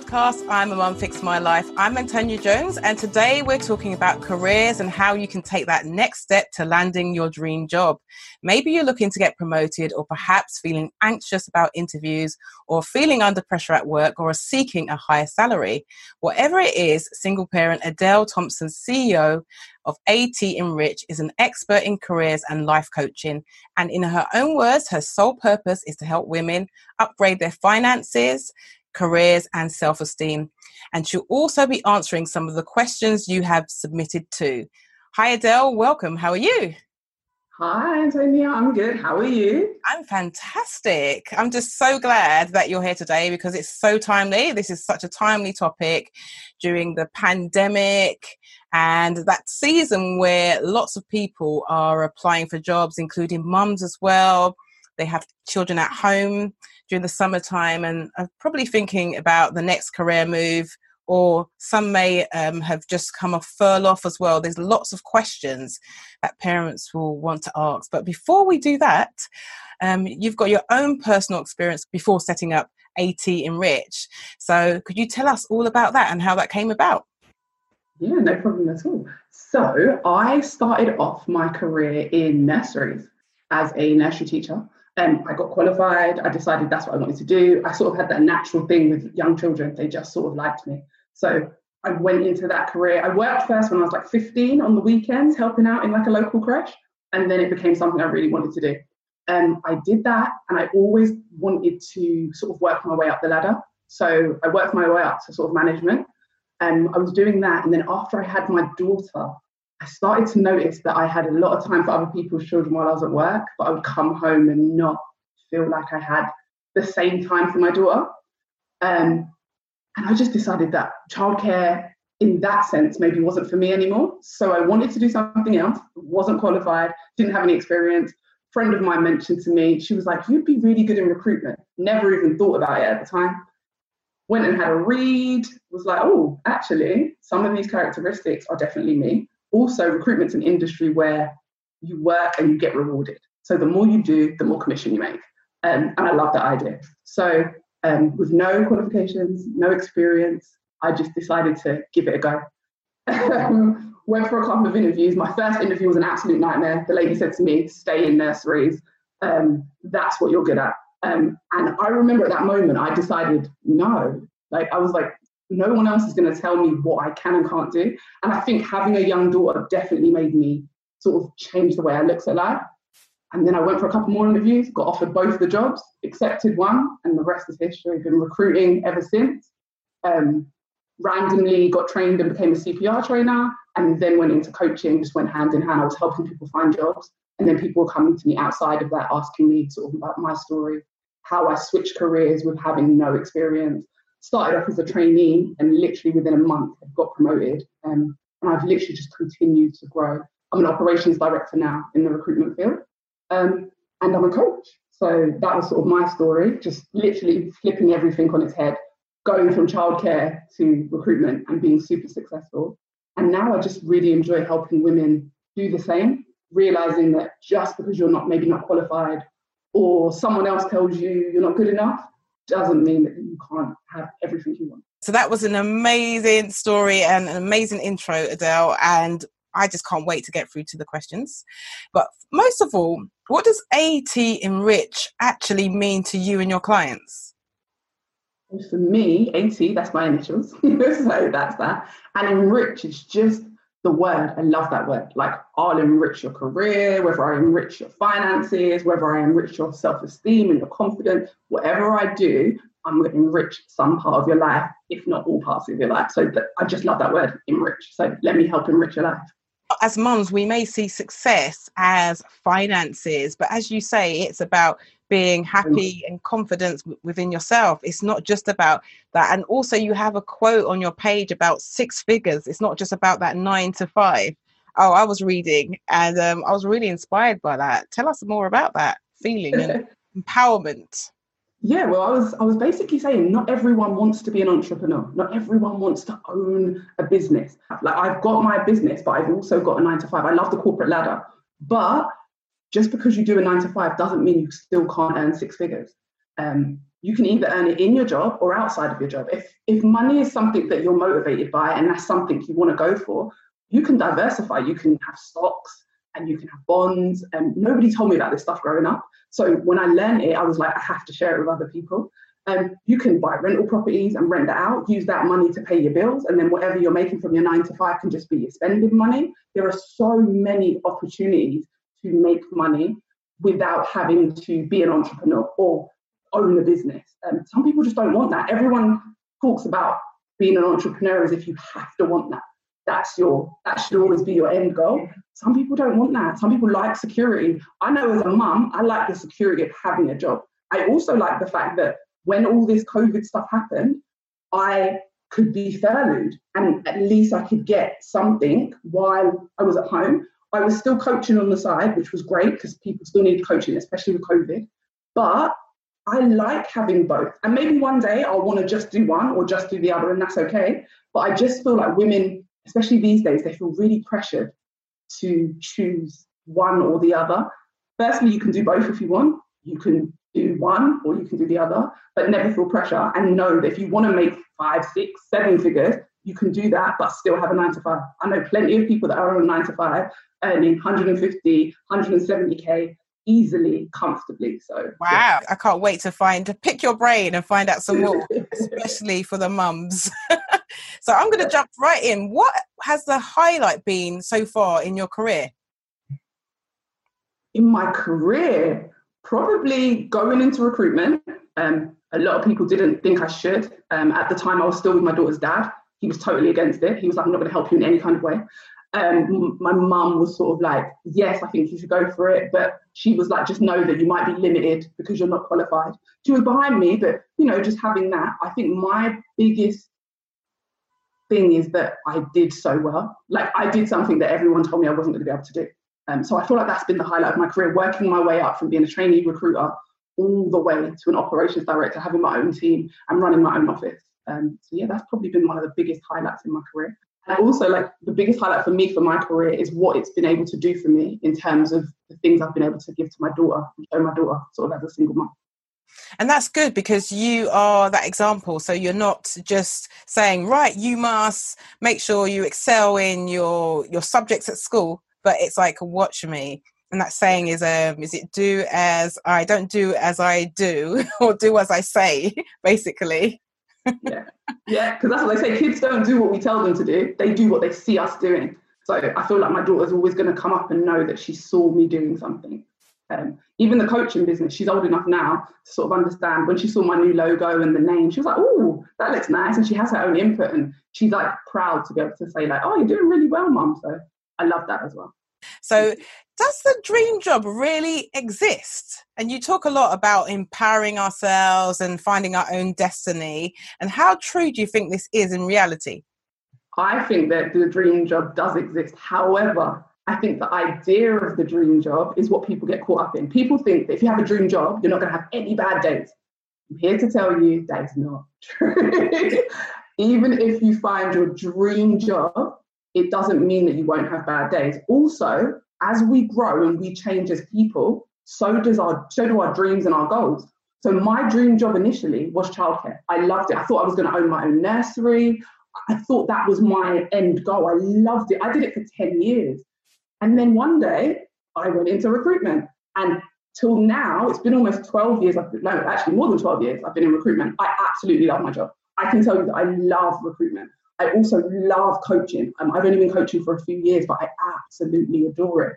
podcast. I'm a mum fix my life. I'm Antonia Jones, and today we're talking about careers and how you can take that next step to landing your dream job. Maybe you're looking to get promoted, or perhaps feeling anxious about interviews, or feeling under pressure at work, or seeking a higher salary. Whatever it is, single parent Adele Thompson, CEO of AT Enrich, is an expert in careers and life coaching. And in her own words, her sole purpose is to help women upgrade their finances careers, and self esteem. And she'll also be answering some of the questions you have submitted too. Hi, Adele. Welcome. How are you? Hi, Antonia. I'm good. How are you? I'm fantastic. I'm just so glad that you're here today because it's so timely. This is such a timely topic during the pandemic and that season where lots of people are applying for jobs, including mums as well. They have children at home during the summertime and are probably thinking about the next career move or some may um, have just come off furlough as well. There's lots of questions that parents will want to ask. But before we do that, um, you've got your own personal experience before setting up AT Enrich. So could you tell us all about that and how that came about? Yeah, no problem at all. So I started off my career in nurseries as a nursery teacher. Um, I got qualified. I decided that's what I wanted to do. I sort of had that natural thing with young children. They just sort of liked me. So I went into that career. I worked first when I was like 15 on the weekends, helping out in like a local creche. And then it became something I really wanted to do. And um, I did that. And I always wanted to sort of work my way up the ladder. So I worked my way up to sort of management. And I was doing that. And then after I had my daughter, I started to notice that I had a lot of time for other people's children while I was at work, but I would come home and not feel like I had the same time for my daughter. Um, and I just decided that childcare, in that sense, maybe wasn't for me anymore. So I wanted to do something else, wasn't qualified, didn't have any experience. friend of mine mentioned to me, she was like, You'd be really good in recruitment. Never even thought about it at the time. Went and had a read, was like, Oh, actually, some of these characteristics are definitely me also recruitment's an industry where you work and you get rewarded. So the more you do, the more commission you make. Um, and I love that idea. So um, with no qualifications, no experience, I just decided to give it a go. Went for a couple of interviews. My first interview was an absolute nightmare. The lady said to me, stay in nurseries. Um, that's what you're good at. Um, and I remember at that moment, I decided, no. Like, I was like, no one else is going to tell me what I can and can't do. And I think having a young daughter definitely made me sort of change the way I looked at life. And then I went for a couple more interviews, got offered both the jobs, accepted one, and the rest is history. Been recruiting ever since. Um, randomly got trained and became a CPR trainer, and then went into coaching, just went hand in hand. I was helping people find jobs. And then people were coming to me outside of that, asking me sort of about my story, how I switched careers with having no experience, started off as a trainee and literally within a month I got promoted. Um, and I've literally just continued to grow. I'm an operations director now in the recruitment field. Um, and I'm a coach. So that was sort of my story, just literally flipping everything on its head, going from childcare to recruitment and being super successful. And now I just really enjoy helping women do the same, realizing that just because you're not maybe not qualified or someone else tells you you're not good enough, doesn't mean that you can't have everything you want. So that was an amazing story and an amazing intro, Adele. And I just can't wait to get through to the questions. But most of all, what does AT Enrich actually mean to you and your clients? For me, AT, that's my initials. so that's that. And enrich is just the word. I love that word. Like, I'll enrich your career, whether I enrich your finances, whether I enrich your self esteem and your confidence, whatever I do, I'm going to enrich some part of your life, if not all parts of your life. So I just love that word, enrich. So let me help enrich your life as mums, we may see success as finances, but as you say, it's about being happy and confidence within yourself. It's not just about that. And also, you have a quote on your page about six figures. It's not just about that nine to five. Oh, I was reading and um, I was really inspired by that. Tell us more about that feeling and empowerment. Yeah, well, I was I was basically saying not everyone wants to be an entrepreneur. Not everyone wants to own a business. Like I've got my business, but I've also got a nine to five. I love the corporate ladder, but just because you do a nine to five doesn't mean you still can't earn six figures. Um, you can either earn it in your job or outside of your job. If if money is something that you're motivated by and that's something you want to go for, you can diversify. You can have stocks and you can have bonds. And nobody told me about this stuff growing up. So when I learned it, I was like, I have to share it with other people. Um, you can buy rental properties and rent that out, use that money to pay your bills, and then whatever you're making from your nine to five can just be your spending money. There are so many opportunities to make money without having to be an entrepreneur or own a business. Um, some people just don't want that. Everyone talks about being an entrepreneur as if you have to want that. That's your that should always be your end goal. Some people don't want that. Some people like security. I know as a mum, I like the security of having a job. I also like the fact that when all this COVID stuff happened, I could be furloughed and at least I could get something while I was at home. I was still coaching on the side, which was great because people still need coaching, especially with COVID. But I like having both. And maybe one day I'll want to just do one or just do the other, and that's okay. But I just feel like women, especially these days, they feel really pressured to choose one or the other. Firstly, you can do both if you want. You can do one or you can do the other, but never feel pressure and know that if you want to make five, six, seven figures, you can do that, but still have a nine to five. I know plenty of people that are on nine to five earning 150, 170K easily, comfortably. So wow, yeah. I can't wait to find to pick your brain and find out some more, especially for the mums. so I'm going to jump right in. What has the highlight been so far in your career? In my career, probably going into recruitment. Um, a lot of people didn't think I should. Um, at the time, I was still with my daughter's dad. He was totally against it. He was like, I'm not going to help you in any kind of way um, my mum was sort of like, yes, I think you should go for it. But she was like, just know that you might be limited because you're not qualified. She was behind me, but you know, just having that, I think my biggest thing is that I did so well. Like I did something that everyone told me I wasn't going to be able to do. Um, so I feel like that's been the highlight of my career, working my way up from being a trainee recruiter all the way to an operations director, having my own team and running my own office. Um, so yeah, that's probably been one of the biggest highlights in my career. And also, like the biggest highlight for me for my career is what it's been able to do for me in terms of the things I've been able to give to my daughter show my daughter sort of as a single mom. And that's good because you are that example. So you're not just saying, right, you must make sure you excel in your your subjects at school, but it's like watch me. And that saying is um is it do as I don't do as I do or do as I say, basically yeah, yeah, because that's what they say. Kids don't do what we tell them to do; they do what they see us doing. So I feel like my daughter's always going to come up and know that she saw me doing something. Um, even the coaching business, she's old enough now to sort of understand. When she saw my new logo and the name, she was like, "Oh, that looks nice," and she has her own input, and she's like proud to be able to say like, "Oh, you're doing really well, mum." So I love that as well. So, does the dream job really exist? And you talk a lot about empowering ourselves and finding our own destiny. And how true do you think this is in reality? I think that the dream job does exist. However, I think the idea of the dream job is what people get caught up in. People think that if you have a dream job, you're not going to have any bad days. I'm here to tell you that is not true. Even if you find your dream job, it doesn't mean that you won't have bad days. Also, as we grow and we change as people, so does our so do our dreams and our goals. So my dream job initially was childcare. I loved it. I thought I was going to own my own nursery. I thought that was my end goal. I loved it. I did it for 10 years. And then one day I went into recruitment. And till now, it's been almost 12 years. No, actually more than 12 years I've been in recruitment. I absolutely love my job. I can tell you that I love recruitment. I also love coaching. Um, I've only been coaching for a few years, but I absolutely adore it.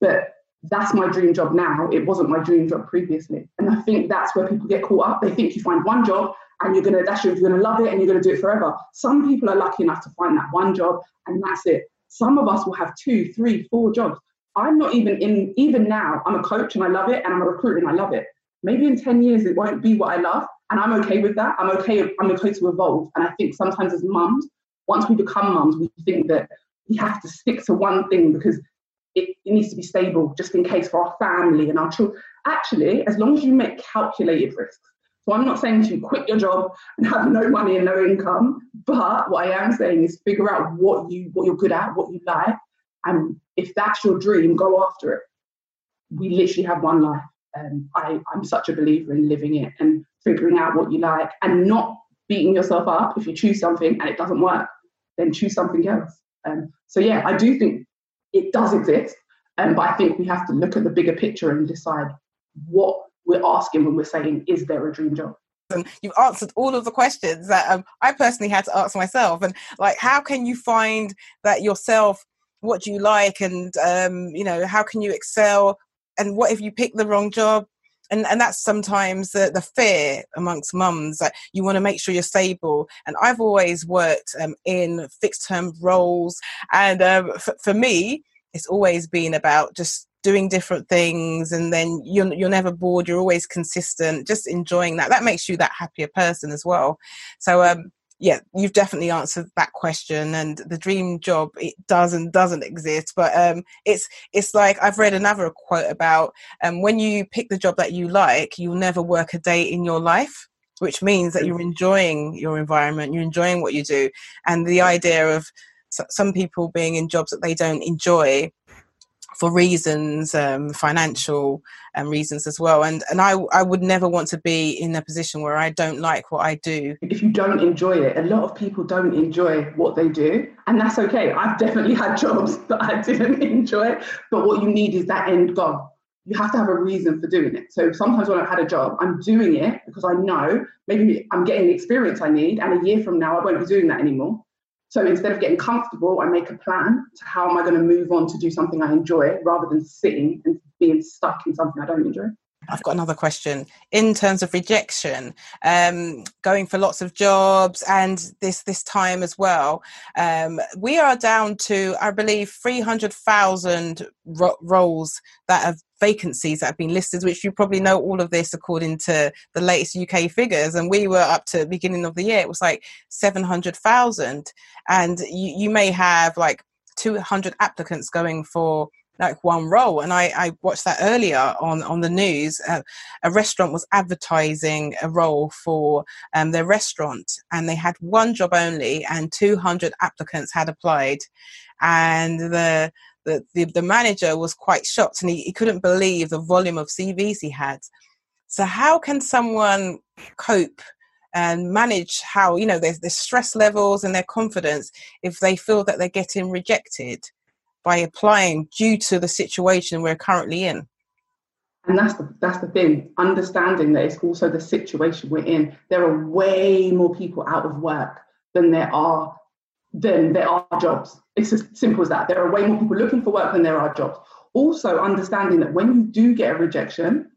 But that's my dream job now. It wasn't my dream job previously. And I think that's where people get caught up. They think you find one job and you're gonna that's your, you're gonna love it and you're gonna do it forever. Some people are lucky enough to find that one job and that's it. Some of us will have two, three, four jobs. I'm not even in even now, I'm a coach and I love it and I'm a recruiter and I love it. Maybe in 10 years it won't be what I love, and I'm okay with that. I'm okay. I'm okay to evolve. And I think sometimes as mums, once we become mums, we think that we have to stick to one thing because it, it needs to be stable, just in case for our family and our children. Actually, as long as you make calculated risks. So I'm not saying to quit your job and have no money and no income, but what I am saying is figure out what you what you're good at, what you like, and if that's your dream, go after it. We literally have one life um, I, I'm such a believer in living it and figuring out what you like and not beating yourself up if you choose something and it doesn't work, then choose something else. Um, so yeah, I do think it does exist, um, but I think we have to look at the bigger picture and decide what we're asking when we're saying, is there a dream job? and you've answered all of the questions that um, I personally had to ask myself. And like, how can you find that yourself? What do you like? And um, you know, how can you excel? And what if you pick the wrong job? And and that's sometimes the, the fear amongst mums that you want to make sure you're stable. And I've always worked um, in fixed term roles, and um, f- for me, it's always been about just doing different things and then you're, you're never bored you're always consistent just enjoying that that makes you that happier person as well so um yeah you've definitely answered that question and the dream job it does and doesn't exist but um it's it's like i've read another quote about um when you pick the job that you like you'll never work a day in your life which means that you're enjoying your environment you're enjoying what you do and the idea of some people being in jobs that they don't enjoy for reasons, um, financial um, reasons as well. And and I I would never want to be in a position where I don't like what I do. If you don't enjoy it, a lot of people don't enjoy what they do, and that's okay. I've definitely had jobs that I didn't enjoy, but what you need is that end goal. You have to have a reason for doing it. So sometimes when I've had a job, I'm doing it because I know maybe I'm getting the experience I need, and a year from now I won't be doing that anymore. So instead of getting comfortable, I make a plan to how am I going to move on to do something I enjoy rather than sitting and being stuck in something I don't enjoy. I've got another question in terms of rejection, um, going for lots of jobs, and this this time as well. Um, we are down to, I believe, three hundred thousand ro- roles that have vacancies that have been listed. Which you probably know all of this according to the latest UK figures, and we were up to beginning of the year. It was like seven hundred thousand, and you, you may have like two hundred applicants going for like one role and I, I watched that earlier on on the news uh, a restaurant was advertising a role for um, their restaurant and they had one job only and 200 applicants had applied and the the, the, the manager was quite shocked and he, he couldn't believe the volume of CVs he had so how can someone cope and manage how you know there's the stress levels and their confidence if they feel that they're getting rejected by applying due to the situation we're currently in. And that's the that's the thing. Understanding that it's also the situation we're in. There are way more people out of work than there are than there are jobs. It's as simple as that. There are way more people looking for work than there are jobs. Also, understanding that when you do get a rejection,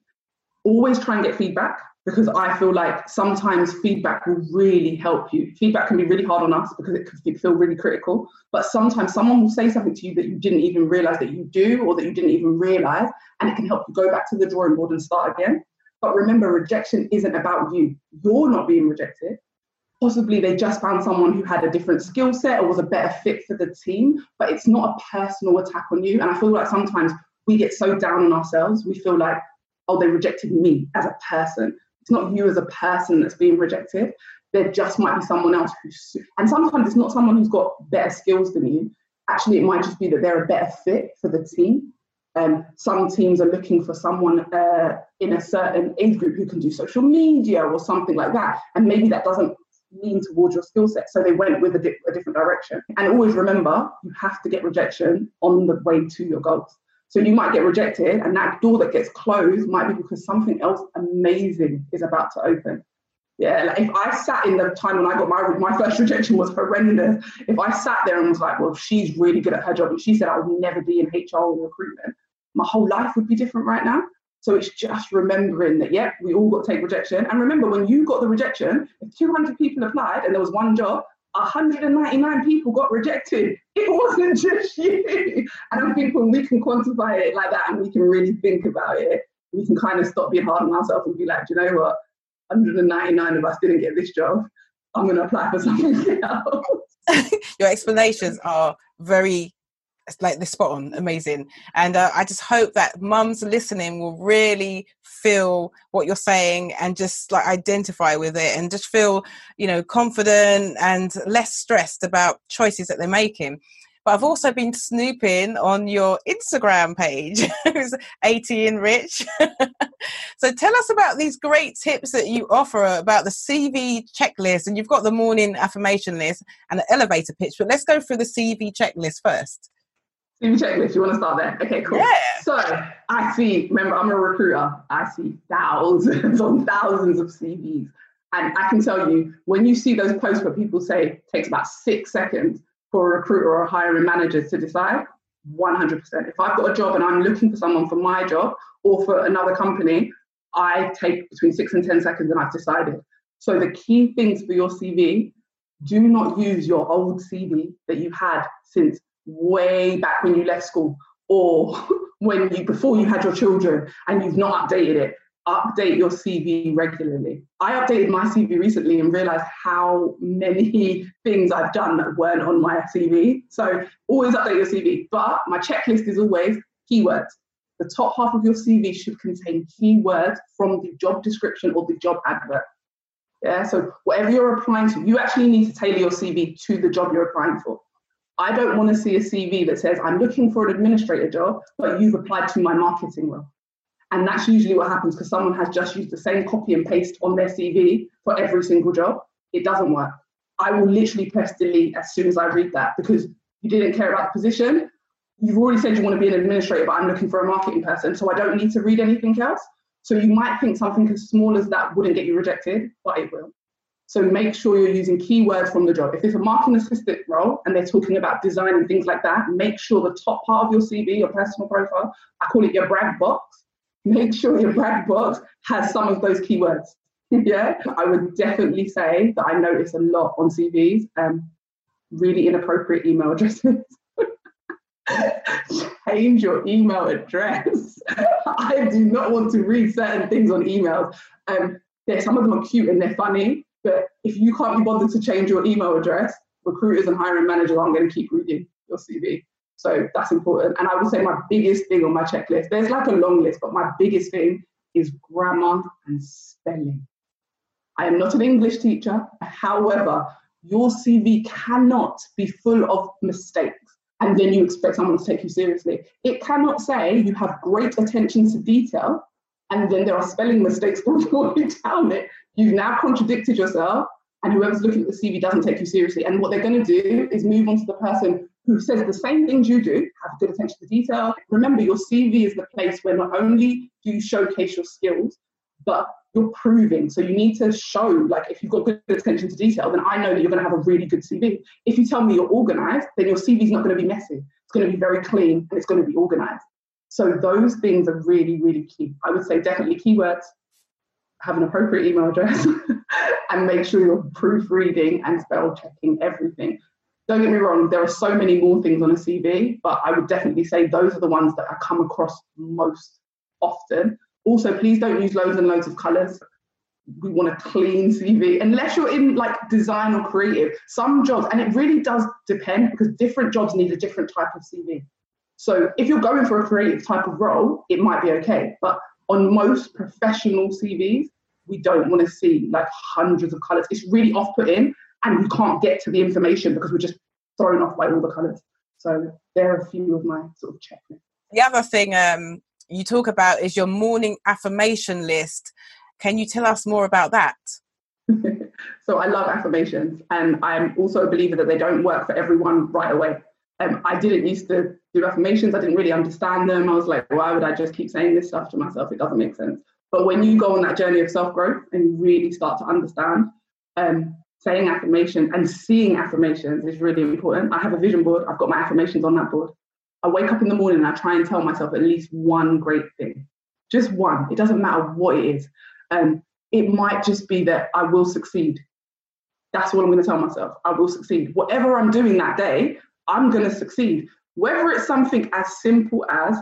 always try and get feedback because I feel like sometimes feedback will really help you. Feedback can be really hard on us because it can feel really critical, but sometimes someone will say something to you that you didn't even realize that you do or that you didn't even realize, and it can help you go back to the drawing board and start again. But remember, rejection isn't about you. You're not being rejected. Possibly they just found someone who had a different skill set or was a better fit for the team, but it's not a personal attack on you. And I feel like sometimes we get so down on ourselves, we feel like, oh, they rejected me as a person it's not you as a person that's being rejected. There just might be someone else who's, and sometimes it's not someone who's got better skills than you. Actually, it might just be that they're a better fit for the team. Um, some teams are looking for someone uh, in a certain age group who can do social media or something like that. And maybe that doesn't lean towards your skill set. So they went with a, di- a different direction. And always remember, you have to get rejection on the way to your goals. So you might get rejected, and that door that gets closed might be because something else amazing is about to open. Yeah, like if I sat in the time when I got my my first rejection was horrendous. If I sat there and was like, well, she's really good at her job, and she said I would never be in HR or recruitment, my whole life would be different right now. So it's just remembering that, yeah, we all got to take rejection. And remember, when you got the rejection, if 200 people applied and there was one job, 199 people got rejected. It wasn't just you. And I think when we can quantify it like that and we can really think about it, we can kind of stop being hard on ourselves and be like, you know what? 199 of us didn't get this job. I'm going to apply for something else. Your explanations are very like the spot on amazing and uh, i just hope that mums listening will really feel what you're saying and just like identify with it and just feel you know confident and less stressed about choices that they're making but I've also been snooping on your Instagram page, who's AT Enrich. so tell us about these great tips that you offer about the CV checklist, and you've got the morning affirmation list and the elevator pitch. But let's go through the CV checklist first. CV checklist. You want to start there? Okay, cool. Yeah. So I see. Remember, I'm a recruiter. I see thousands on thousands of CVs, and I can tell you when you see those posts where people say it takes about six seconds for a recruiter or a hiring manager to decide. 100%. If I've got a job and I'm looking for someone for my job or for another company, I take between six and 10 seconds and I've decided. So the key things for your CV do not use your old CV that you've had since way back when you left school or when you before you had your children and you've not updated it update your cv regularly. I updated my cv recently and realized how many things i've done that weren't on my cv so always update your cv but my checklist is always keywords. The top half of your cv should contain keywords from the job description or the job advert. Yeah so whatever you're applying to you actually need to tailor your cv to the job you're applying for I don't want to see a CV that says, I'm looking for an administrator job, but you've applied to my marketing role. And that's usually what happens because someone has just used the same copy and paste on their CV for every single job. It doesn't work. I will literally press delete as soon as I read that because you didn't care about the position. You've already said you want to be an administrator, but I'm looking for a marketing person, so I don't need to read anything else. So you might think something as small as that wouldn't get you rejected, but it will. So make sure you're using keywords from the job. If it's a marketing assistant role and they're talking about design and things like that, make sure the top part of your CV, your personal profile, I call it your brag box. Make sure your brag box has some of those keywords. yeah, I would definitely say that I notice a lot on CVs, um, really inappropriate email addresses. Change your email address. I do not want to read certain things on emails. Um, some of them are cute and they're funny, if you can't be bothered to change your email address, recruiters and hiring managers aren't going to keep reading your CV. So that's important. And I would say my biggest thing on my checklist, there's like a long list, but my biggest thing is grammar and spelling. I am not an English teacher. However, your CV cannot be full of mistakes and then you expect someone to take you seriously. It cannot say you have great attention to detail and then there are spelling mistakes all down it. You've now contradicted yourself, and whoever's looking at the CV doesn't take you seriously. And what they're going to do is move on to the person who says the same things you do, have good attention to detail. Remember, your CV is the place where not only do you showcase your skills, but you're proving. So you need to show, like, if you've got good attention to detail, then I know that you're going to have a really good CV. If you tell me you're organized, then your CV is not going to be messy. It's going to be very clean and it's going to be organized. So those things are really, really key. I would say definitely keywords, have an appropriate email address, and make sure you're proofreading and spell checking everything. Don't get me wrong, there are so many more things on a CV, but I would definitely say those are the ones that I come across most often. Also, please don't use loads and loads of colors. We want a clean CV, unless you're in like design or creative. Some jobs, and it really does depend because different jobs need a different type of CV. So if you're going for a creative type of role, it might be okay. But on most professional CVs, we don't want to see like hundreds of colors. It's really off putting and we can't get to the information because we're just thrown off by all the colors. So there are a few of my sort of checklists. The other thing um, you talk about is your morning affirmation list. Can you tell us more about that? so I love affirmations and I'm also a believer that they don't work for everyone right away. Um, I didn't used to do affirmations. I didn't really understand them. I was like, why would I just keep saying this stuff to myself? It doesn't make sense. But when you go on that journey of self growth and you really start to understand, um, saying affirmation and seeing affirmations is really important. I have a vision board. I've got my affirmations on that board. I wake up in the morning and I try and tell myself at least one great thing, just one. It doesn't matter what it is. Um, it might just be that I will succeed. That's what I'm going to tell myself. I will succeed. Whatever I'm doing that day, I'm going to succeed. Whether it's something as simple as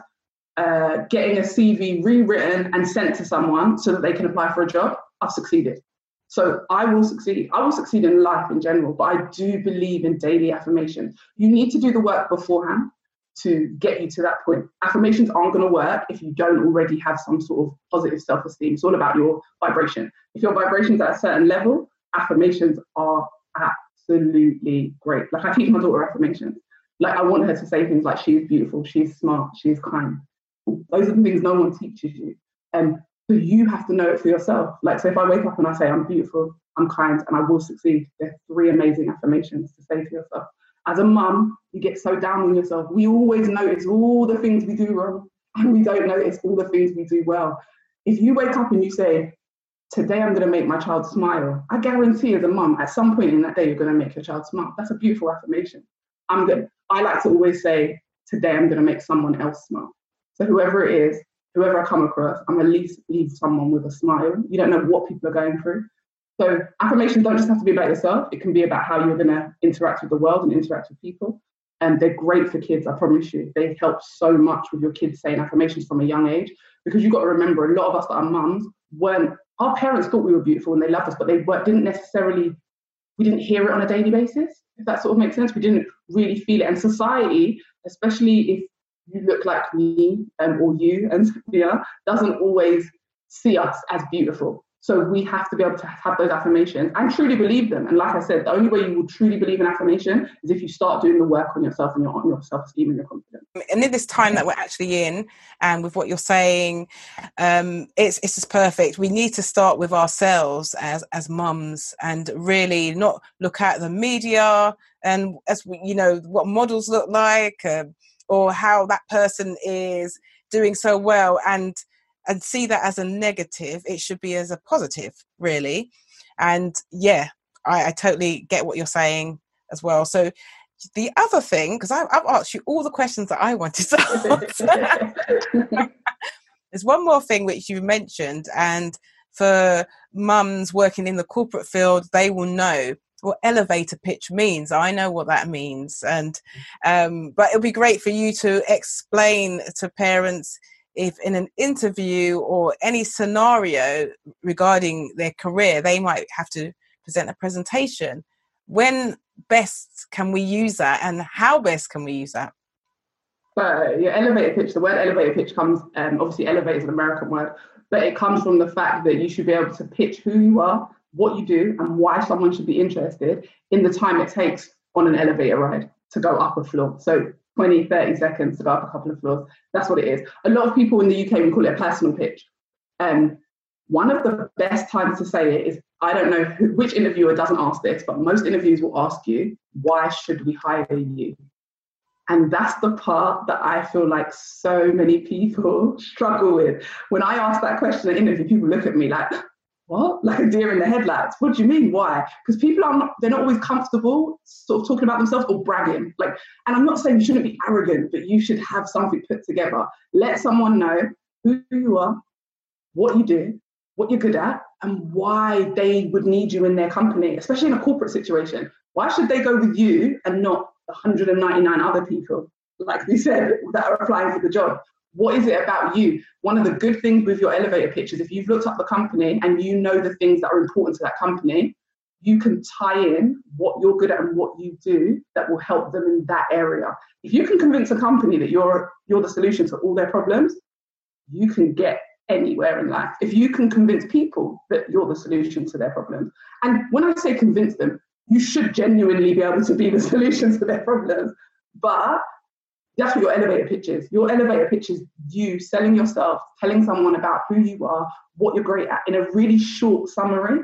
uh, getting a CV rewritten and sent to someone so that they can apply for a job, I've succeeded. So I will succeed. I will succeed in life in general, but I do believe in daily affirmations. You need to do the work beforehand to get you to that point. Affirmations aren't going to work if you don't already have some sort of positive self esteem. It's all about your vibration. If your vibration's at a certain level, affirmations are absolutely great. Like I teach my daughter affirmations. Like I want her to say things like she's beautiful, she's smart, she's kind. Those are the things no one teaches you. Um, and so you have to know it for yourself. Like so if I wake up and I say I'm beautiful, I'm kind, and I will succeed, there's three amazing affirmations to say to yourself. As a mum, you get so down on yourself. We always notice all the things we do wrong and we don't notice all the things we do well. If you wake up and you say, Today I'm going to make my child smile, I guarantee as a mum, at some point in that day, you're going to make your child smile. That's a beautiful affirmation. I'm good. I like to always say, Today I'm going to make someone else smile. So whoever it is, whoever I come across, I'm at least leave someone with a smile. You don't know what people are going through. So affirmations don't just have to be about yourself. It can be about how you're going to interact with the world and interact with people. And they're great for kids, I promise you. They help so much with your kids saying affirmations from a young age because you've got to remember a lot of us that are mums weren't, our parents thought we were beautiful and they loved us, but they didn't necessarily, we didn't hear it on a daily basis, if that sort of makes sense. We didn't really feel it. And society, especially if you look like me um, or you and Sophia, doesn't always see us as beautiful. So we have to be able to have those affirmations and truly believe them. And like I said, the only way you will truly believe in affirmation is if you start doing the work on yourself and your, on your self-esteem and your confidence. And in this time that we're actually in, and with what you're saying, um, it's it's just perfect. We need to start with ourselves as as mums and really not look at the media and as we, you know what models look like uh, or how that person is doing so well and and see that as a negative it should be as a positive really. And yeah i, I totally get what you're saying as well. So the other thing because I've, asked you all the questions that i wanted to ask there's one more thing which you mentioned and for mums working in the corporate field they will know what elevator pitch means. I know what that means, and um, but it'll be great for you to explain to parents if in an interview or any scenario regarding their career they might have to present a presentation. When best can we use that and how best can we use that? So your elevator pitch the word elevator pitch comes um, obviously elevator is an american word but it comes from the fact that you should be able to pitch who you are what you do and why someone should be interested in the time it takes on an elevator ride to go up a floor. So 20, 30 seconds to go up a couple of floors. That's what it is. A lot of people in the UK we call it a personal pitch. Um, one of the best times to say it is I don't know who, which interviewer doesn't ask this, but most interviews will ask you, why should we hire you? And that's the part that I feel like so many people struggle with. When I ask that question in interview, people look at me like, what? Like a deer in the headlights. What do you mean? Why? Because people are not, they're not always comfortable sort of talking about themselves or bragging. Like, and I'm not saying you shouldn't be arrogant, but you should have something put together. Let someone know who you are, what you do, what you're good at, and why they would need you in their company, especially in a corporate situation. Why should they go with you and not 199 other people, like we said, that are applying for the job? What is it about you? One of the good things with your elevator pitch is if you've looked up the company and you know the things that are important to that company, you can tie in what you're good at and what you do that will help them in that area. If you can convince a company that you're you're the solution to all their problems, you can get anywhere in life. If you can convince people that you're the solution to their problems. And when I say convince them, you should genuinely be able to be the solution to their problems. But that's what your elevator pitch is. Your elevator pitch is you selling yourself, telling someone about who you are, what you're great at in a really short summary,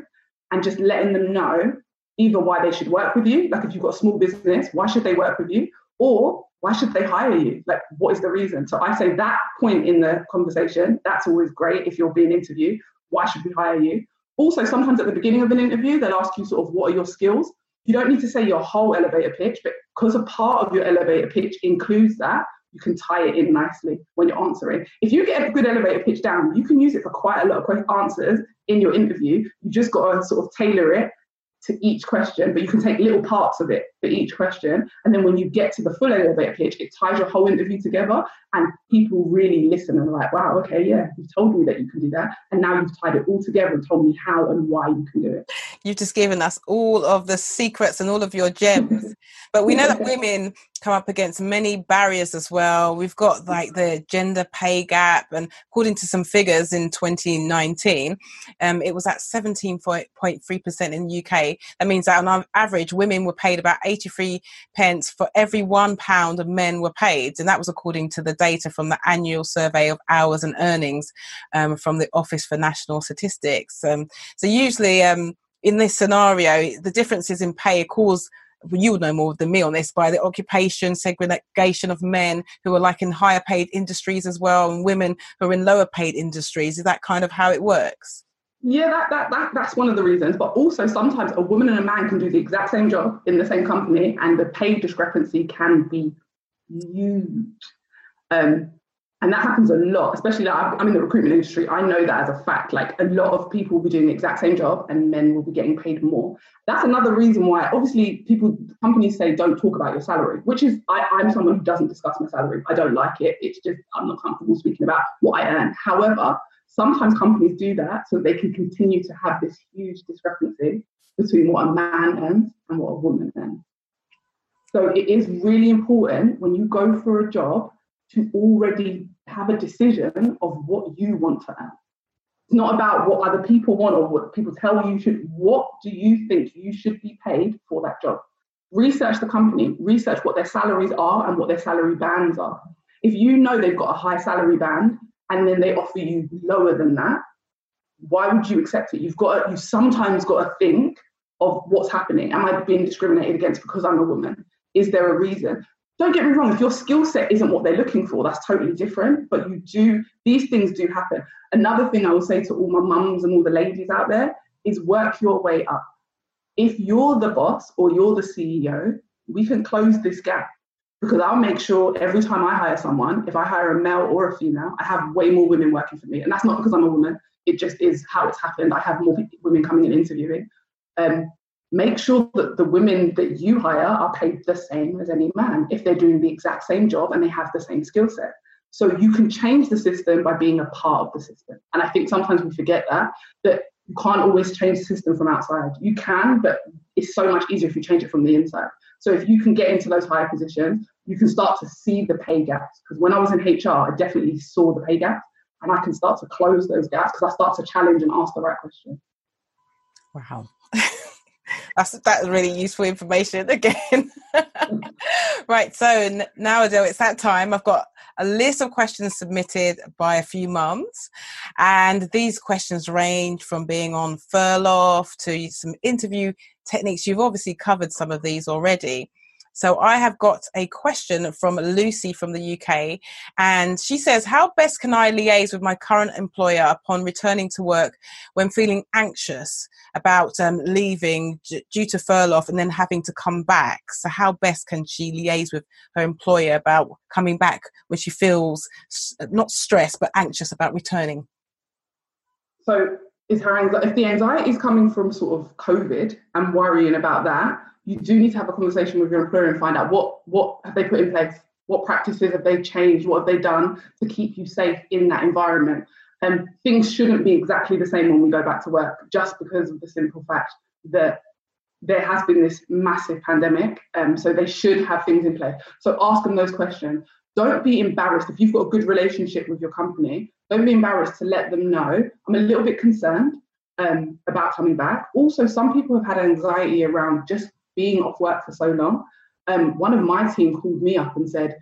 and just letting them know either why they should work with you, like if you've got a small business, why should they work with you? Or why should they hire you? Like, what is the reason? So I say that point in the conversation, that's always great if you're being interviewed. Why should we hire you? Also, sometimes at the beginning of an interview, they'll ask you sort of what are your skills. You don't need to say your whole elevator pitch, but because a part of your elevator pitch includes that, you can tie it in nicely when you're answering. If you get a good elevator pitch down, you can use it for quite a lot of answers in your interview. You just got to sort of tailor it to each question, but you can take little parts of it for each question. And then when you get to the full elevator pitch, it ties your whole interview together and people really listen and are like, wow, okay, yeah, you've told me that you can do that. And now you've tied it all together and told me how and why you can do it. You've just given us all of the secrets and all of your gems. but we know that women come up against many barriers as well. We've got like the gender pay gap, and according to some figures in 2019, um, it was at 17.3% in the UK. That means that on average, women were paid about 83 pence for every one pound of men were paid. And that was according to the data from the annual survey of hours and earnings um, from the Office for National Statistics. Um, so usually, um, in this scenario, the differences in pay cause you would know more than me on this by the occupation segregation of men who are like in higher paid industries as well and women who are in lower paid industries. Is that kind of how it works? Yeah that, that, that that's one of the reasons. But also sometimes a woman and a man can do the exact same job in the same company and the pay discrepancy can be huge. Um, and that happens a lot especially like i'm in the recruitment industry. I know that as a fact like a lot of people will be doing the exact same job and men will be getting paid more. That's another reason why obviously people companies say don't talk about your salary which is I, i'm someone who doesn't discuss my salary. I don't like it. It's just i'm not comfortable speaking about what i earn. However sometimes companies do that so they can continue to have this huge discrepancy between what a man earns and what a woman earns. So it is really important when you go for a job to already have a decision of what you want to earn. It's not about what other people want or what people tell you should. What do you think you should be paid for that job? Research the company, research what their salaries are and what their salary bands are. If you know they've got a high salary band and then they offer you lower than that, why would you accept it? You've got to, you sometimes got to think of what's happening. Am I being discriminated against because I'm a woman? Is there a reason? Don't get me wrong, if your skill set isn't what they're looking for, that's totally different. But you do, these things do happen. Another thing I will say to all my mums and all the ladies out there is work your way up. If you're the boss or you're the CEO, we can close this gap because I'll make sure every time I hire someone, if I hire a male or a female, I have way more women working for me. And that's not because I'm a woman, it just is how it's happened. I have more women coming in interviewing. Um, make sure that the women that you hire are paid the same as any man if they're doing the exact same job and they have the same skill set. So you can change the system by being a part of the system. And I think sometimes we forget that, that you can't always change the system from outside. You can, but it's so much easier if you change it from the inside. So if you can get into those higher positions, you can start to see the pay gaps. Because when I was in HR, I definitely saw the pay gaps and I can start to close those gaps because I start to challenge and ask the right questions. Wow. that's that's really useful information again. right, so now Adele, it's that time. I've got a list of questions submitted by a few mums, and these questions range from being on furlough to some interview techniques. You've obviously covered some of these already. So I have got a question from Lucy from the UK, and she says, How best can I liaise with my current employer upon returning to work when feeling anxious about um, leaving d- due to furlough and then having to come back? So, how best can she liaise with her employer about coming back when she feels not stressed but anxious about returning? So, is her anxiety, if the anxiety is coming from sort of COVID and worrying about that, you do need to have a conversation with your employer and find out what what have they put in place, what practices have they changed, what have they done to keep you safe in that environment. And um, things shouldn't be exactly the same when we go back to work, just because of the simple fact that there has been this massive pandemic. Um, so they should have things in place. So ask them those questions. Don't be embarrassed if you've got a good relationship with your company. Don't be embarrassed to let them know. I'm a little bit concerned um, about coming back. Also, some people have had anxiety around just being off work for so long, um, one of my team called me up and said,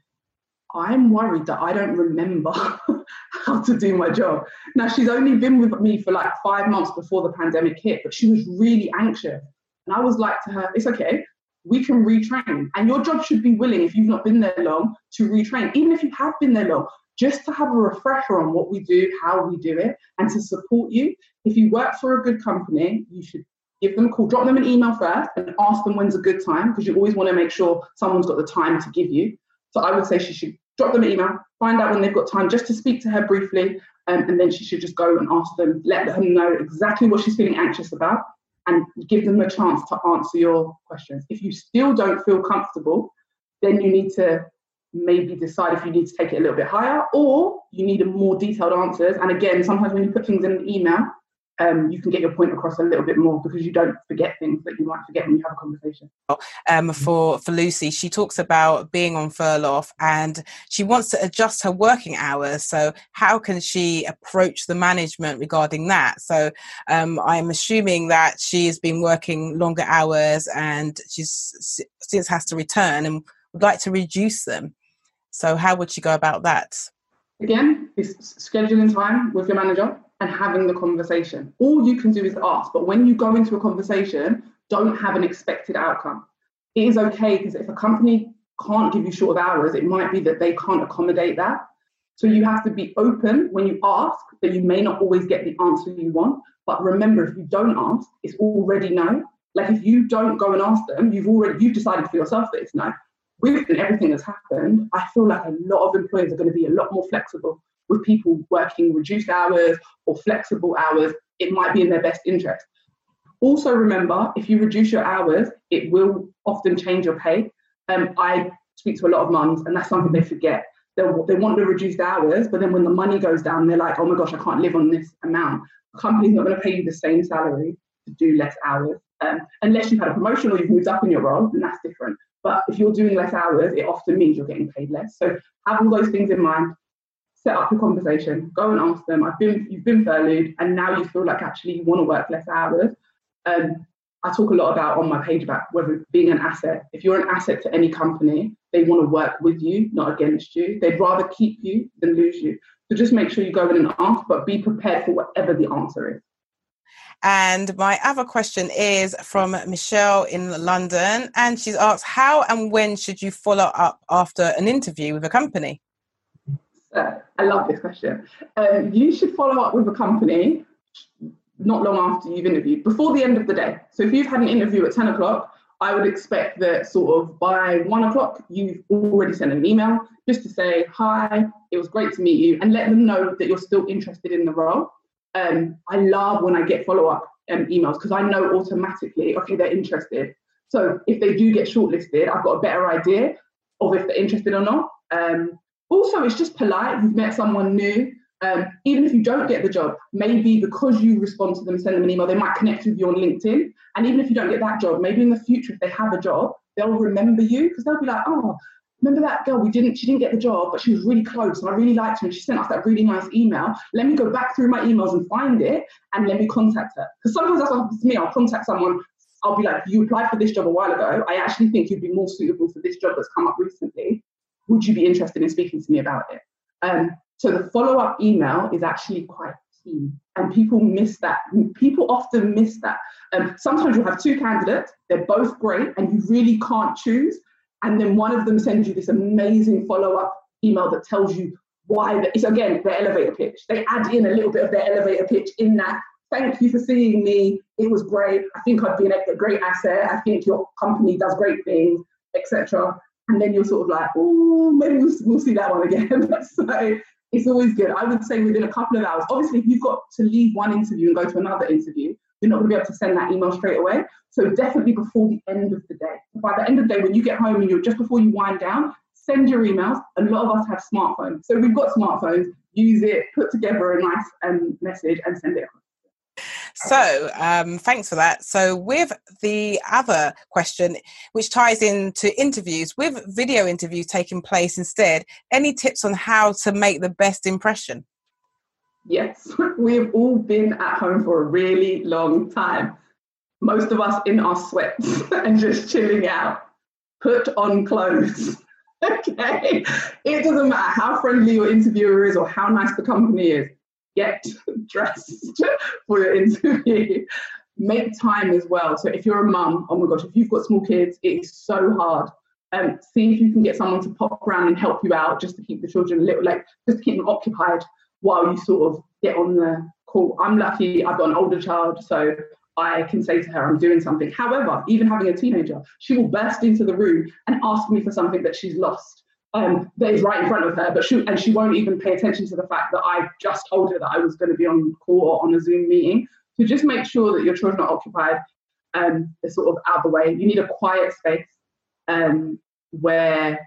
I'm worried that I don't remember how to do my job. Now, she's only been with me for like five months before the pandemic hit, but she was really anxious. And I was like to her, it's okay, we can retrain. And your job should be willing, if you've not been there long, to retrain. Even if you have been there long, just to have a refresher on what we do, how we do it, and to support you. If you work for a good company, you should give them a call, drop them an email first and ask them when's a good time because you always want to make sure someone's got the time to give you. So I would say she should drop them an email, find out when they've got time just to speak to her briefly, um, and then she should just go and ask them, let them know exactly what she's feeling anxious about, and give them a chance to answer your questions. If you still don't feel comfortable, then you need to maybe decide if you need to take it a little bit higher or you need a more detailed answers. And again, sometimes when you put things in an email, um, you can get your point across a little bit more because you don't forget things that you might forget when you have a conversation. Um, for for Lucy, she talks about being on furlough and she wants to adjust her working hours. So how can she approach the management regarding that? So um, I'm assuming that she has been working longer hours and she's since has to return and would like to reduce them. So how would she go about that? Again, it's scheduling time with your manager and having the conversation. All you can do is ask, but when you go into a conversation, don't have an expected outcome. It is okay because if a company can't give you short of hours, it might be that they can't accommodate that. So you have to be open when you ask that you may not always get the answer you want. But remember, if you don't ask, it's already no. Like if you don't go and ask them, you've already you've decided for yourself that it's no. With everything that's happened, I feel like a lot of employers are going to be a lot more flexible with people working reduced hours or flexible hours, it might be in their best interest. Also, remember if you reduce your hours, it will often change your pay. Um, I speak to a lot of mums, and that's something they forget. They'll, they want the reduced hours, but then when the money goes down, they're like, oh my gosh, I can't live on this amount. The company's not going to pay you the same salary to do less hours. Um, unless you've had a promotion or you've moved up in your role, then that's different. But if you're doing less hours, it often means you're getting paid less. So have all those things in mind set up your conversation, go and ask them, I've been you've been furloughed and now you feel like actually you want to work less hours. Um, I talk a lot about on my page about whether being an asset. If you're an asset to any company, they want to work with you, not against you. They'd rather keep you than lose you. So just make sure you go in and ask, but be prepared for whatever the answer is. And my other question is from Michelle in London. And she's asked, How and when should you follow up after an interview with a company? Uh, I love this question. Um, you should follow up with a company not long after you've interviewed, before the end of the day. So if you've had an interview at 10 o'clock, I would expect that sort of by one o'clock, you've already sent an email just to say, Hi, it was great to meet you, and let them know that you're still interested in the role. Um, I love when I get follow up um, emails because I know automatically, okay, they're interested. So if they do get shortlisted, I've got a better idea of if they're interested or not. Um, also, it's just polite. You've met someone new. Um, even if you don't get the job, maybe because you respond to them, send them an email, they might connect with you on LinkedIn. And even if you don't get that job, maybe in the future, if they have a job, they'll remember you because they'll be like, oh, remember that girl? We didn't, she didn't get the job, but she was really close, and I really liked her, and she sent us that really nice email. Let me go back through my emails and find it, and let me contact her. Because sometimes that's what happens to me. I'll contact someone. I'll be like, you applied for this job a while ago. I actually think you'd be more suitable for this job that's come up recently would you be interested in speaking to me about it? Um, so the follow up email is actually quite key, and people miss that. People often miss that. Um, sometimes you'll have two candidates, they're both great, and you really can't choose. And then one of them sends you this amazing follow up email that tells you why. The, it's again the elevator pitch. They add in a little bit of their elevator pitch in that. Thank you for seeing me. It was great. I think I'd be a great asset. I think your company does great things, etc and then you're sort of like, oh, maybe we'll, we'll see that one again. so it's always good. I would say within a couple of hours. Obviously, if you've got to leave one interview and go to another interview, you're not going to be able to send that email straight away. So definitely before the end of the day. By the end of the day, when you get home and you're just before you wind down, send your emails. A lot of us have smartphones, so we've got smartphones. Use it, put together a nice um, message, and send it so, um, thanks for that. So, with the other question, which ties into interviews, with video interviews taking place instead, any tips on how to make the best impression? Yes, we've all been at home for a really long time. Most of us in our sweats and just chilling out. Put on clothes. okay. It doesn't matter how friendly your interviewer is or how nice the company is get dressed for your interview. Make time as well. So if you're a mum, oh my gosh, if you've got small kids, it is so hard. Um, see if you can get someone to pop around and help you out just to keep the children a little, like just to keep them occupied while you sort of get on the call. I'm lucky I've got an older child, so I can say to her, I'm doing something. However, even having a teenager, she will burst into the room and ask me for something that she's lost um, that is right in front of her, but she and she won't even pay attention to the fact that I just told her that I was going to be on call or on a Zoom meeting. So just make sure that your children are occupied. Um, they're sort of out of the way. You need a quiet space um, where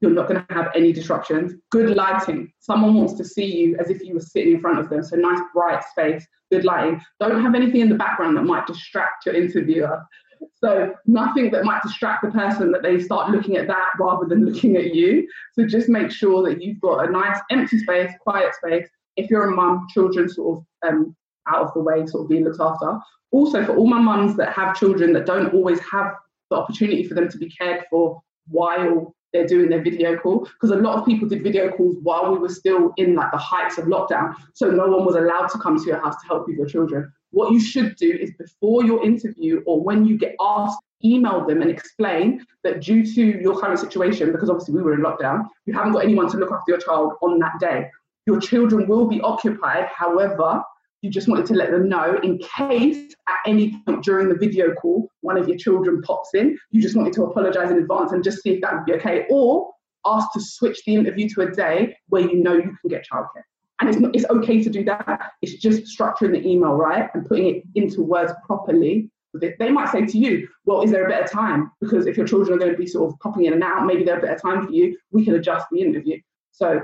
You're not going to have any disruptions. Good lighting. Someone wants to see you as if you were sitting in front of them. So nice bright space, good lighting. Don't have anything in the background that might distract your interviewer. So nothing that might distract the person that they start looking at that rather than looking at you. So just make sure that you've got a nice empty space, quiet space. If you're a mum, children sort of um, out of the way, sort of being looked after. Also, for all my mums that have children that don't always have the opportunity for them to be cared for while they're doing their video call because a lot of people did video calls while we were still in like the heights of lockdown so no one was allowed to come to your house to help with your children what you should do is before your interview or when you get asked email them and explain that due to your current situation because obviously we were in lockdown you haven't got anyone to look after your child on that day your children will be occupied however you just wanted to let them know in case at any point during the video call one of your children pops in. You just wanted to apologize in advance and just see if that would be okay. Or ask to switch the interview to a day where you know you can get childcare. And it's, not, it's okay to do that. It's just structuring the email right and putting it into words properly. They might say to you, well, is there a better time? Because if your children are going to be sort of popping in and out, maybe there's a better time for you. We can adjust the interview. So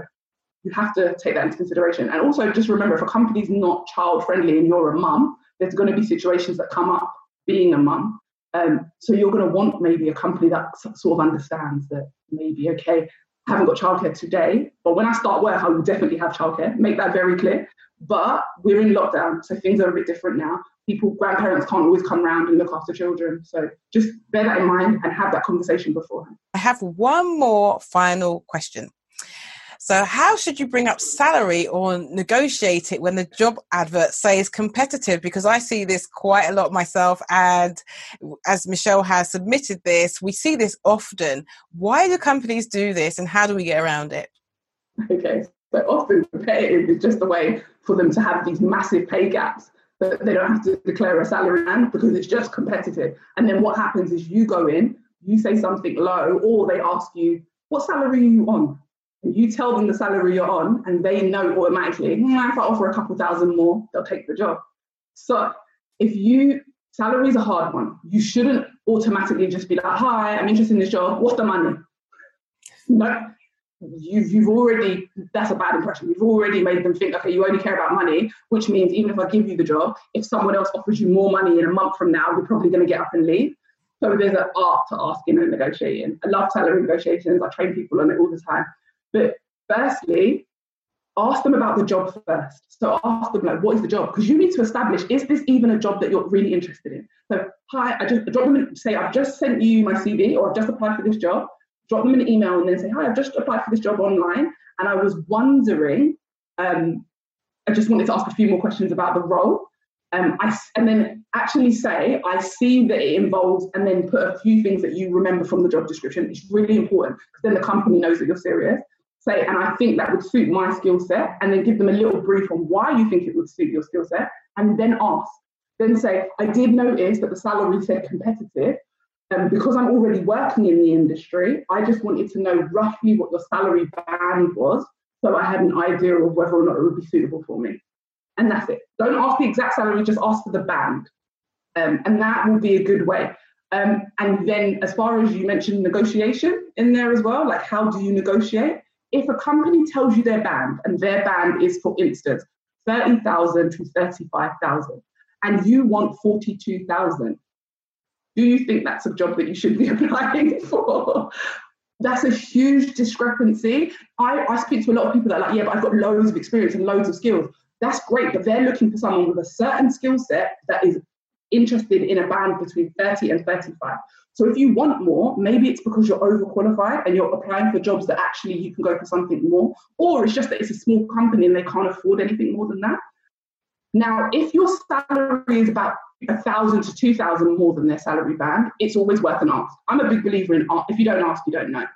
you have to take that into consideration. And also just remember if a company's not child friendly and you're a mum, there's going to be situations that come up being a mum. Um, so you're going to want maybe a company that sort of understands that maybe, okay, haven't got childcare today, but when I start work, I will definitely have childcare. Make that very clear. But we're in lockdown, so things are a bit different now. People, grandparents can't always come around and look after children. So just bear that in mind and have that conversation beforehand. I have one more final question. So, how should you bring up salary or negotiate it when the job advert says competitive? Because I see this quite a lot myself, and as Michelle has submitted this, we see this often. Why do companies do this, and how do we get around it? Okay, so often competitive is just a way for them to have these massive pay gaps that they don't have to declare a salary and because it's just competitive. And then what happens is you go in, you say something low, or they ask you, What salary are you on? You tell them the salary you're on and they know automatically, mm, if I offer a couple thousand more, they'll take the job. So if you, salary is a hard one. You shouldn't automatically just be like, hi, I'm interested in this job. What's the money? No, you've, you've already, that's a bad impression. You've already made them think, okay, you only care about money, which means even if I give you the job, if someone else offers you more money in a month from now, you're probably going to get up and leave. So there's an art to asking and negotiating. I love salary negotiations. I train people on it all the time. But firstly, ask them about the job first. So ask them like, what is the job? Because you need to establish is this even a job that you're really interested in? So hi, I just drop them and say I've just sent you my CV or I've just applied for this job. Drop them an email and then say hi, I've just applied for this job online and I was wondering. Um, I just wanted to ask a few more questions about the role. Um, I, and then actually say, I see that it involves, and then put a few things that you remember from the job description. It's really important because then the company knows that you're serious say, and I think that would suit my skill set, and then give them a little brief on why you think it would suit your skill set, and then ask. Then say, I did notice that the salary said competitive. And um, because I'm already working in the industry, I just wanted to know roughly what your salary band was. So I had an idea of whether or not it would be suitable for me. And that's it. Don't ask the exact salary, just ask for the band. Um, and that will be a good way. Um, and then, as far as you mentioned negotiation in there as well, like how do you negotiate? If a company tells you their band and their band is, for instance, 30,000 to 35,000 and you want 42,000, do you think that's a job that you should be applying for? That's a huge discrepancy. I, I speak to a lot of people that are like, yeah, but I've got loads of experience and loads of skills. That's great, but they're looking for someone with a certain skill set that is interested in a band between 30 and 35. So if you want more, maybe it's because you're overqualified and you're applying for jobs that actually you can go for something more, or it's just that it's a small company and they can't afford anything more than that. Now, if your salary is about a thousand to two thousand more than their salary band, it's always worth an ask. I'm a big believer in if you don't ask, you don't know.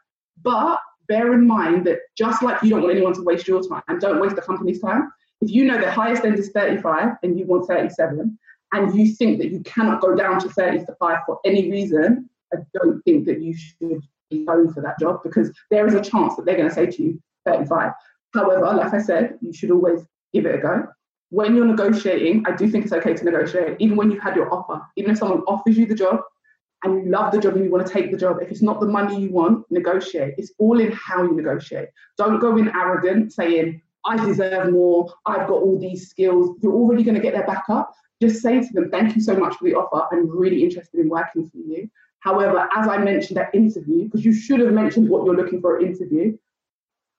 But bear in mind that just like you don't want anyone to waste your time, and don't waste the company's time. If you know the highest end is 35 and you want 37, and you think that you cannot go down to 35 for any reason, I don't think that you should be going for that job because there is a chance that they're going to say to you 35. However, like I said, you should always give it a go. When you're negotiating, I do think it's okay to negotiate, even when you've had your offer. Even if someone offers you the job, and you love the job and you want to take the job, if it's not the money you want, negotiate. It's all in how you negotiate. Don't go in arrogant saying, I deserve more, I've got all these skills. You're already going to get their back up. Just say to them, thank you so much for the offer. I'm really interested in working for you. However, as I mentioned at interview, because you should have mentioned what you're looking for at interview,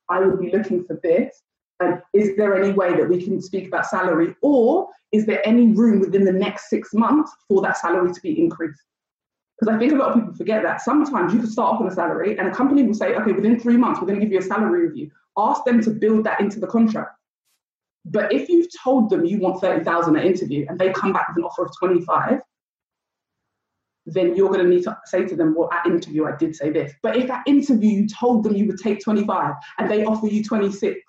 I would be looking for this. And is there any way that we can speak about salary? Or is there any room within the next six months for that salary to be increased? Because I think a lot of people forget that sometimes you can start off on a salary and a company will say, okay, within three months, we're going to give you a salary review. Ask them to build that into the contract. But if you've told them you want 30,000 at interview and they come back with an offer of 25, then you're going to need to say to them, well, at interview, I did say this. But if at interview you told them you would take 25 and they offer you 26,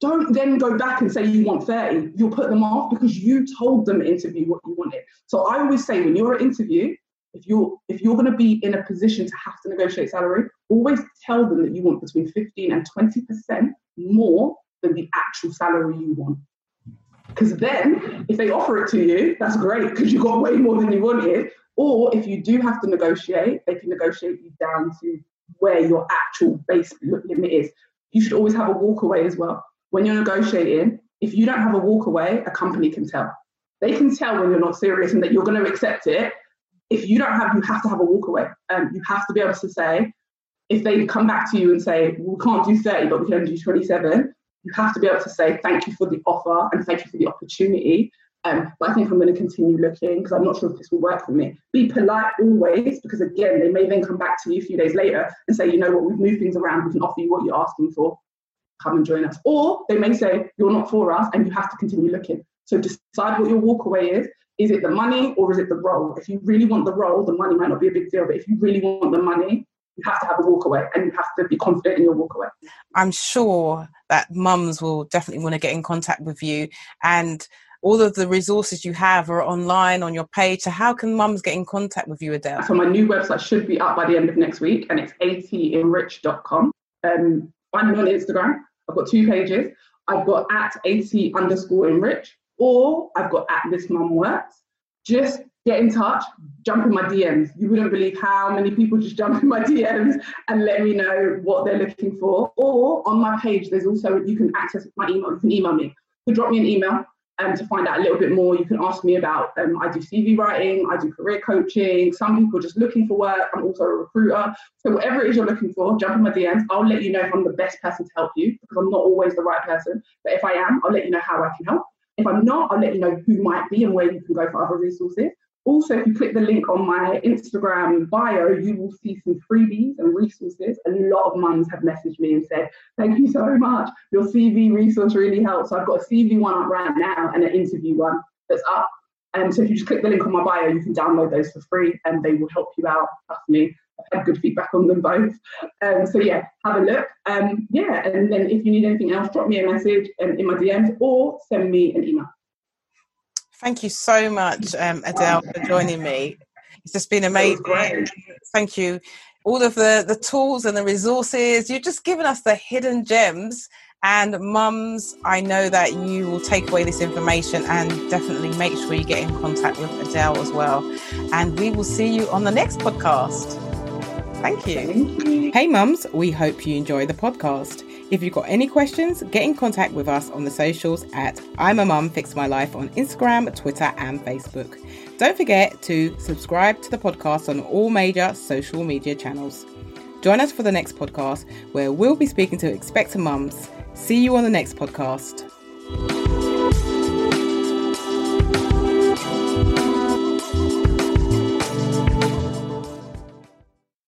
don't then go back and say you want 30. You'll put them off because you told them interview what you wanted. So I always say when you're at interview, if you're if you're going to be in a position to have to negotiate salary, always tell them that you want between 15 and 20% more than the actual salary you want. Because then, if they offer it to you, that's great because you got way more than you wanted. Or if you do have to negotiate, they can negotiate you down to where your actual base limit is. You should always have a walkaway as well. When you're negotiating, if you don't have a walkaway, a company can tell. They can tell when you're not serious and that you're going to accept it. If you don't have, you have to have a walkaway. Um, you have to be able to say, if they come back to you and say, we can't do 30, but we can only do 27, you have to be able to say, thank you for the offer and thank you for the opportunity. Um, but I think I'm going to continue looking because I'm not sure if this will work for me. Be polite always because, again, they may then come back to you a few days later and say, you know what, we've moved things around, we can offer you what you're asking for, come and join us. Or they may say, you're not for us and you have to continue looking. So decide what your walkaway is. Is it the money or is it the role? If you really want the role, the money might not be a big deal, but if you really want the money, you have to have a walkaway and you have to be confident in your walkaway. I'm sure that mums will definitely want to get in contact with you and all of the resources you have are online on your page. So how can mums get in contact with you, Adele? So my new website should be up by the end of next week and it's atenrich.com. Um, find me on Instagram. I've got two pages. I've got at at underscore enrich or I've got at this mum works. Just get in touch, jump in my DMs. You wouldn't believe how many people just jump in my DMs and let me know what they're looking for. Or on my page, there's also, you can access my email, you can email me. So drop me an email um, to find out a little bit more, you can ask me about. Um, I do CV writing, I do career coaching. Some people just looking for work. I'm also a recruiter. So whatever it is you're looking for, jump in my DMs. I'll let you know if I'm the best person to help you because I'm not always the right person. But if I am, I'll let you know how I can help. If I'm not, I'll let you know who might be and where you can go for other resources. Also, if you click the link on my Instagram bio, you will see some freebies and resources. A lot of mums have messaged me and said, Thank you so much. Your CV resource really helps. So I've got a CV one up right now and an interview one that's up. And um, so if you just click the link on my bio, you can download those for free and they will help you out. Trust me, I've had good feedback on them both. Um, so yeah, have a look. Um, yeah, and then if you need anything else, drop me a message um, in my DMs or send me an email. Thank you so much, um, Adele, for joining me. It's just been amazing. Thank you. All of the, the tools and the resources, you've just given us the hidden gems. And mums, I know that you will take away this information and definitely make sure you get in contact with Adele as well. And we will see you on the next podcast. Thank you. Thank you. Hey, mums, we hope you enjoy the podcast. If you've got any questions, get in contact with us on the socials at I'm a Mum Fix My Life on Instagram, Twitter, and Facebook. Don't forget to subscribe to the podcast on all major social media channels. Join us for the next podcast where we'll be speaking to expectant mums. See you on the next podcast.